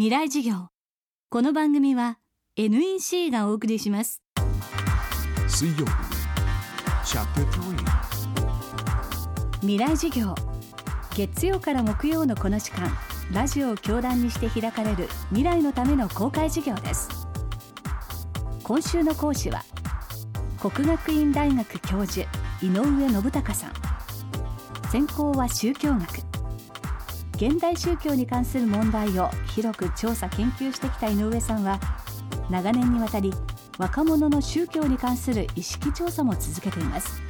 未来事業。この番組は NEC がお送りします。水曜日。未来事業。月曜から木曜のこの時間ラジオを教壇にして開かれる未来のための公開事業です。今週の講師は国学院大学教授井上信孝さん。専攻は宗教学現代宗教に関する問題を広く調査研究してきた井上さんは長年にわたり若者の宗教に関する意識調査も続けています。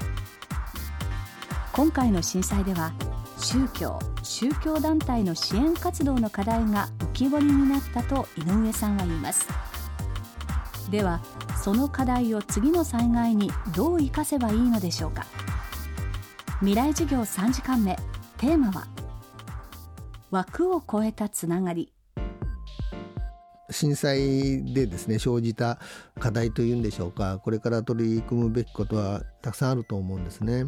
今回の震災では宗教宗教団体の支援活動の課題が浮き彫りになったと井上さんは言います。ではその課題を次の災害にどう生かせばいいのでしょうか。未来授業3時間目。テーマは枠を超えたつながり。震災でですね生じた課題というんでしょうか。これから取り組むべきことはたくさんあると思うんですね。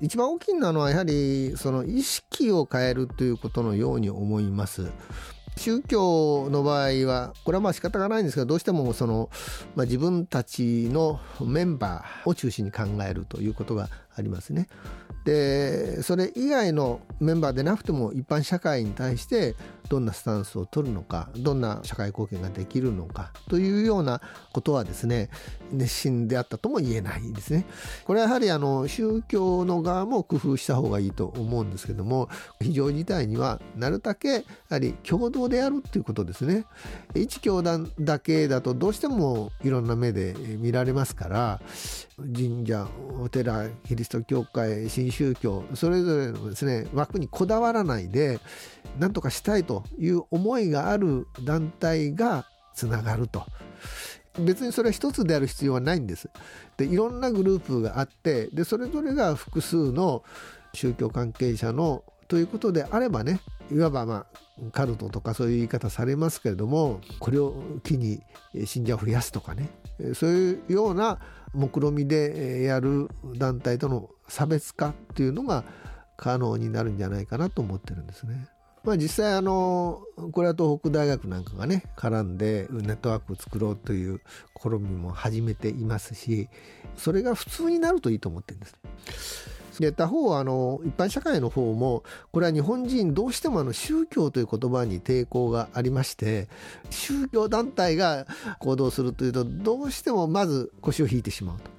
一番大きいのはやはりその意識を変えるということのように思います。宗教の場合はこれはまあ仕方がないんですけどどうしてもその、まあ、自分たちのメンバーを中心に考えるということがありますね。でそれ以外のメンバーでなくても一般社会に対してどんなスタンスを取るのかどんな社会貢献ができるのかというようなことはですね熱心であったとも言えないですね。これはやはりあの宗教の側も工夫した方がいいと思うんですけども非常事態にはなるだけやはり共同であるということですね。一教団だけだとどうしてもいろんな目で見られますから神社お寺キリスト教会新宗教それぞれのですね枠にこだわらないで何とかしたいという思いがある団体がつながると。別にそれは一つである必要はないんです。でいろんなグループがあってでそれぞれが複数の宗教関係者のということであればねいわばまあカルトとかそういう言い方されますけれどもこれを機に信者を増やすとかねそういうような目論見でやる団体との差別化っていうのが可能になるんじゃないかなと思ってるんですね。まあ、実際あのこれは東北大学なんかがね絡んでネットワークを作ろうという試みも始めていますしそれが普通になるといいと思ってるんです。で他方あの一般社会の方もこれは日本人どうしてもあの宗教という言葉に抵抗がありまして宗教団体が行動するというとどうしてもまず腰を引いてしまうと。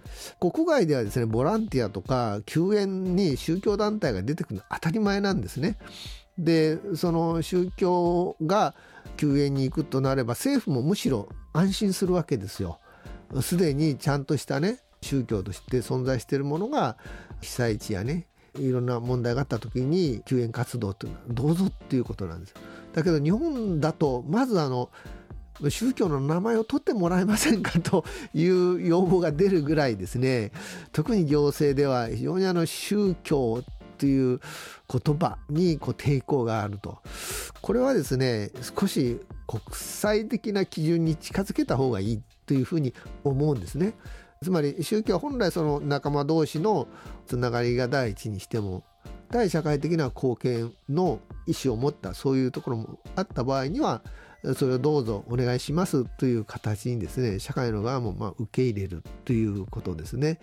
国外ではですねボランティアとか救援に宗教団体が出てくるのは当たり前なんですね。でその宗教が救援に行くとなれば政府もむしろ安心するわけですよ。すでにちゃんとしたね宗教として存在しているものが被災地やねいろんな問題があった時に救援活動というのはどうぞっていうことなんです。だけど日本だとまずあの宗教の名前を取ってもらえませんかという要望が出るぐらいですね特に行政では非常にあの宗教という言葉にこう抵抗があるとこれはですね少し国際的な基準に近づけた方がいいというふうに思うんですね。つまり宗教は本来その仲間同士のつながりが第一にしても対社会的な貢献の意思を持ったそういうところもあった場合にはそれをどうぞお願いしますという形にですね社会の側もま受け入れるということですね。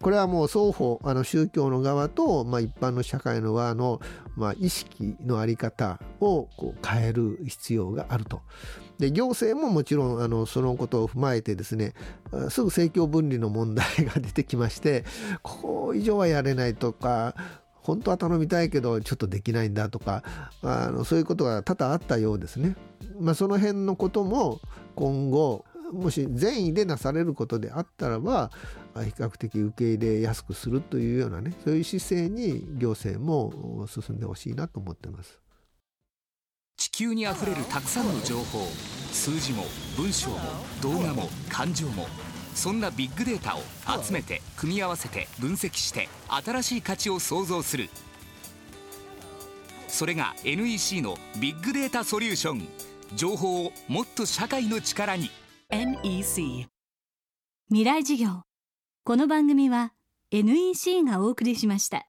これはもう双方あの宗教の側と、まあ、一般の社会の側の、まあ、意識の在り方をこう変える必要があると。で行政ももちろんあのそのことを踏まえてですねすぐ政教分離の問題が出てきましてここ以上はやれないとか本当は頼みたいけどちょっとできないんだとかあのそういうことが多々あったようですね。まあ、その辺のことも今後もし善意でなされることであったらば比較的受け入れやすくするというようなねそういう姿勢に行政も進んでほしいなと思ってます。地球にあふれるたくさんの情報数字も文章も動画も感情もそんなビッグデータを集めて組み合わせて分析して新しい価値を創造する。それが NEC のビッグデータソリューション。情報をもっと社会の力に。NEC 未来事業。この番組は NEC がお送りしました。